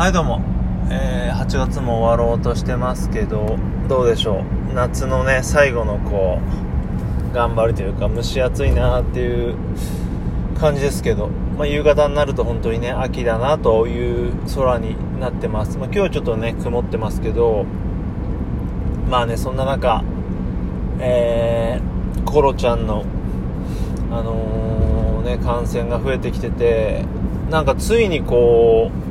はいどうも、えー、8月も終わろうとしてますけどどうでしょう。夏のね最後のこう頑張りというか蒸し暑いなっていう感じですけど、まあ、夕方になると本当にね秋だなという空になってます、まあ、今日はちょっとね曇ってますけどまあねそんな中えー、コロちゃんのあのー、ね感染が増えてきててなんかついにこう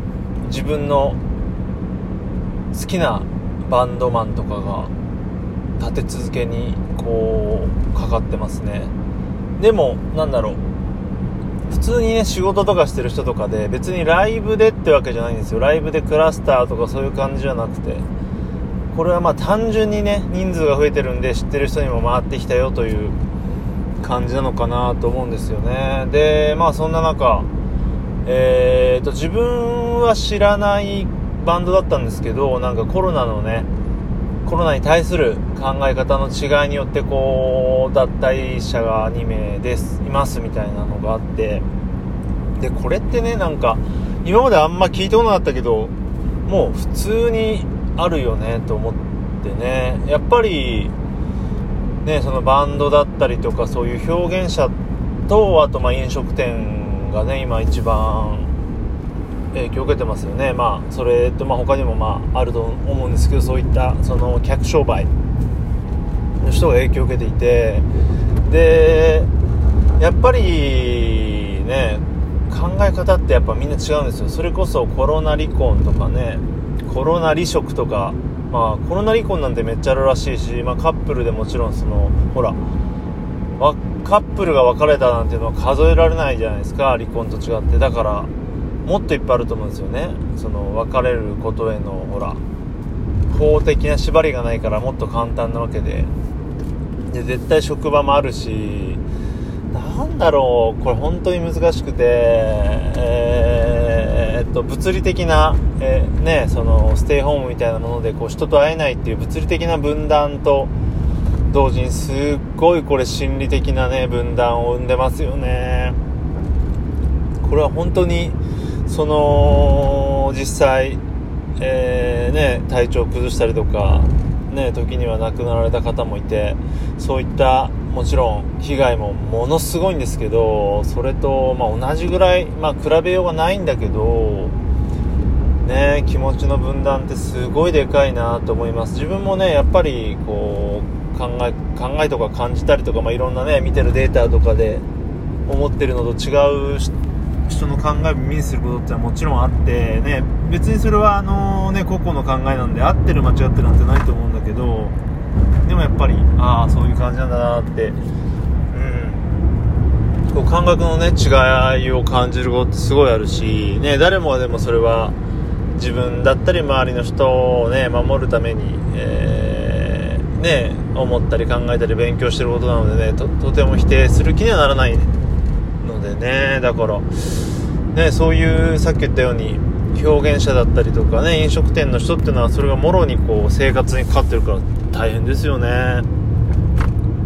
自分の好きなバンドマンとかが立て続けにこうかかってますね。でもなんだろう普通にね仕事とかしてる人とかで別にライブでってわけじゃないんですよ。ライブでクラスターとかそういう感じじゃなくて。これはまあ単純にね人数が増えてるんで知ってる人にも回ってきたよという感じなのかなと思うんですよね。でまあそんな中えーと、自分は知らないバンドだったんですけどなんかコロナのねコロナに対する考え方の違いによってこう脱退者が2名ですいますみたいなのがあってでこれってねなんか今まであんま聞いたことなかったけどもう普通にあるよねと思ってね。やっぱりねそのバンドだったりとかそういう表現者とあとま飲食店がね今一番影響を受けてますよね。まあそれとまあ他にもまああると思うんですけどそういったその客商売の人が影響を受けていてでやっぱりね考え方ってやっぱみんな違うんですよ。それこそコロナ離婚とかねコロナ離職とかまあコロナ離婚なんてめっちゃあるらしいし、まあ、カップルでもちろんそのほらカップルが別れたなんていうのは数えられないじゃないですか離婚と違って。だからもっといっぱいあると思うんですよね。その別れることへのほら法的な縛りがないからもっと簡単なわけで。で絶対職場もあるしなんだろうこれ本当に難しくてえー、っと物理的な、えー、ねそのステイホームみたいなものでこう人と会えないっていう物理的な分断と同時にすっごいこれ心理的なね分断を生んでますよね。これは本当にその実際、えー、ね、体調を崩したりとか、ね、時には亡くなられた方もいてそういったもちろん被害もものすごいんですけどそれと、ま、同じぐらい、まあ、比べようがないんだけどね、気持ちの分断ってすごいでかいなと思います。自分もねやっぱりこう考え考えとか感じたりとか、まあ、いろんなね見てるデータとかで思ってるのと違う人の考えを耳にすることってのはもちろんあってね別にそれはあのね個々の考えなんで合ってる間違ってるなんてないと思うんだけどでもやっぱりああそういう感じなんだなってうん。こう感覚のね違いを感じることってすごいあるしね誰もがでもそれは自分だったり周りの人をね守るために、えー、ね思ったり考えたり勉強してることなのでねとても否定する気にはならないのでねだからねそういうさっき言ったように表現者だったりとかね飲食店の人っていうのはそれがもろにこう生活にかかってるから大変ですよね。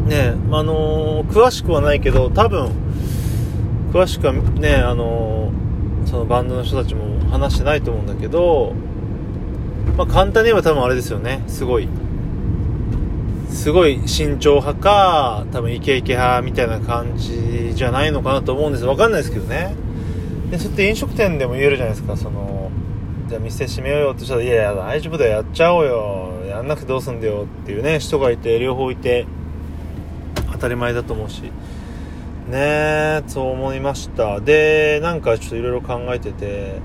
ねあのー、詳しくはないけど多分詳しくはねあのー、そのバンドの人たちも話してないと思うんだけどまあ、簡単に言えば多分あれですよねすごい。すごい慎重派か、多分イケイケ派みたいな感じじゃないのかなと思うんですわかんないですけどね。で、そうやって飲食店でも言えるじゃないですか、その、じゃあ店閉めようよってしたら、いやいや、大丈夫だよ、やっちゃおうよ、やんなくてどうすんだよっていうね、人がいて、両方いて、当たり前だと思うし、ねえそう思いました。で、なんかちょっといろいろ考えてて、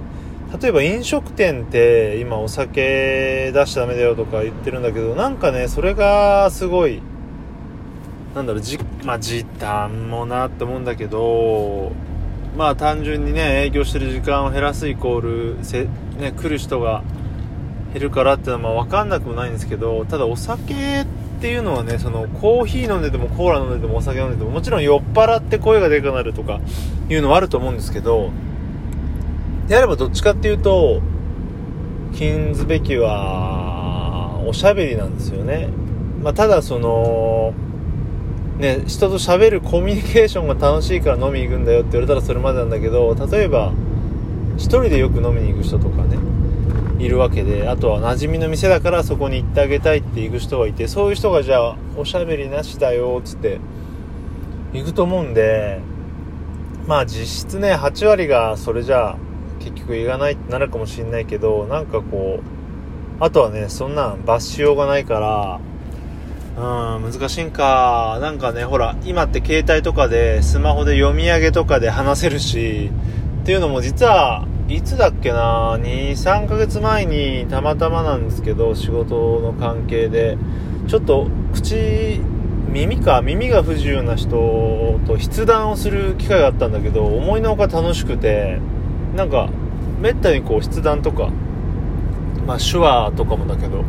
例えば飲食店って今お酒出しちゃダメだよとか言ってるんだけどなんかねそれがすごいなんだろうじまあ時短もなって思うんだけどまあ単純にね営業してる時間を減らすイコールせ、ね、来る人が減るからっていうのはまあ分かんなくもないんですけどただお酒っていうのはねそのコーヒー飲んでてもコーラ飲んでてもお酒飲んでてももちろん酔っ払って声がでかくなるとかいうのはあると思うんですけどであればどっちかっていうと禁ずべきはおしゃべりなんですよね、まあ、ただそのね人と喋るコミュニケーションが楽しいから飲み行くんだよって言われたらそれまでなんだけど例えば1人でよく飲みに行く人とかねいるわけであとは馴染みの店だからそこに行ってあげたいって行く人がいてそういう人がじゃあおしゃべりなしだよっつって行くと思うんでまあ実質ね8割がそれじゃあ結局言わないってなるかもしんないけどなんかこうあとはねそんなん罰しようがないからうん難しいんか。なんかねほら今って携帯とかでスマホで読み上げとかで話せるしっていうのも実はいつだっけな23ヶ月前にたまたまなんですけど仕事の関係でちょっと口耳か耳が不自由な人と筆談をする機会があったんだけど思いのほか楽しくてなんかめったにこう筆談とかまあ手話とかもだけど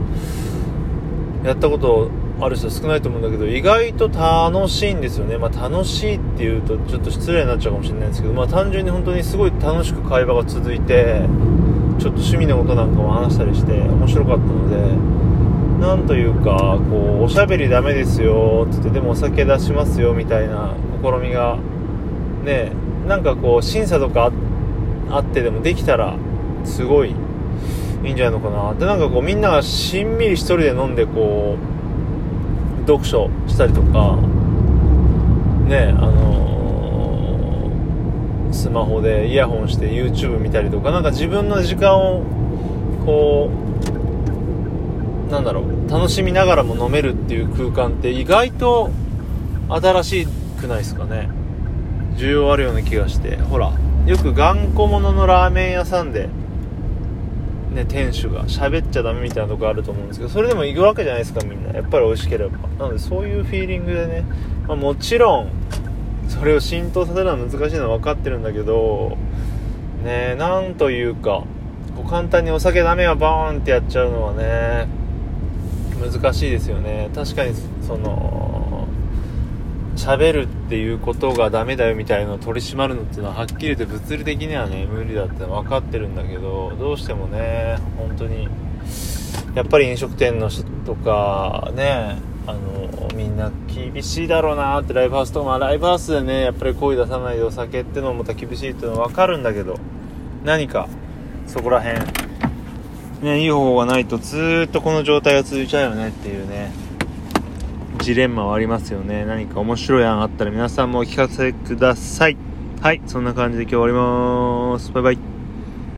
やったことある人少ないと思うんだけど意外と楽しいんですよね。まあ楽しいっていうとちょっと失礼になっちゃうかもしれないんですけどまあ単純に本当にすごい楽しく会話が続いてちょっと趣味のことなんかも話したりして面白かったのでなんというかこうおしゃべりダメですよってってでもお酒出しますよみたいな試みがねなんかこう審査とかあってあってでもできたらすごいいいんじゃないのかな。でなんかこうみんながしんみり一人で飲んでこう読書したりとかねあのー、スマホでイヤホンして YouTube 見たりとかなんか自分の時間をこうなんだろう楽しみながらも飲めるっていう空間って意外と新しくないですかね。需要あるような気がして。ほらよく頑固者のラーメン屋さんでね、店主が喋っちゃダメみたいなとこあると思うんですけどそれでも行くわけじゃないですかみんな。やっぱり美味しければ。なのでそういうフィーリングでね、まあ、もちろんそれを浸透させるのは難しいのは分かってるんだけどねなんというかこう簡単にお酒ダメはバーンってやっちゃうのはね難しいですよね。確かにその喋るっていうことがダメだよみたいなのを取り締まるのっていうのははっきり言って物理的にはね無理だって分かってるんだけどどうしてもね本当にやっぱり飲食店の人とかねあのみんな厳しいだろうなってライブハウスとか、ライブハウスでねやっぱり声出さないでお酒ってのもまた厳しいっていうのは分かるんだけど何かそこら辺ねいい方法がないとずっとこの状態が続いちゃうよねっていうね。ジレンマはありますよね。何か面白い案あったら皆さんもお聞かせください。はいそんな感じで今日終わります。バイバイ。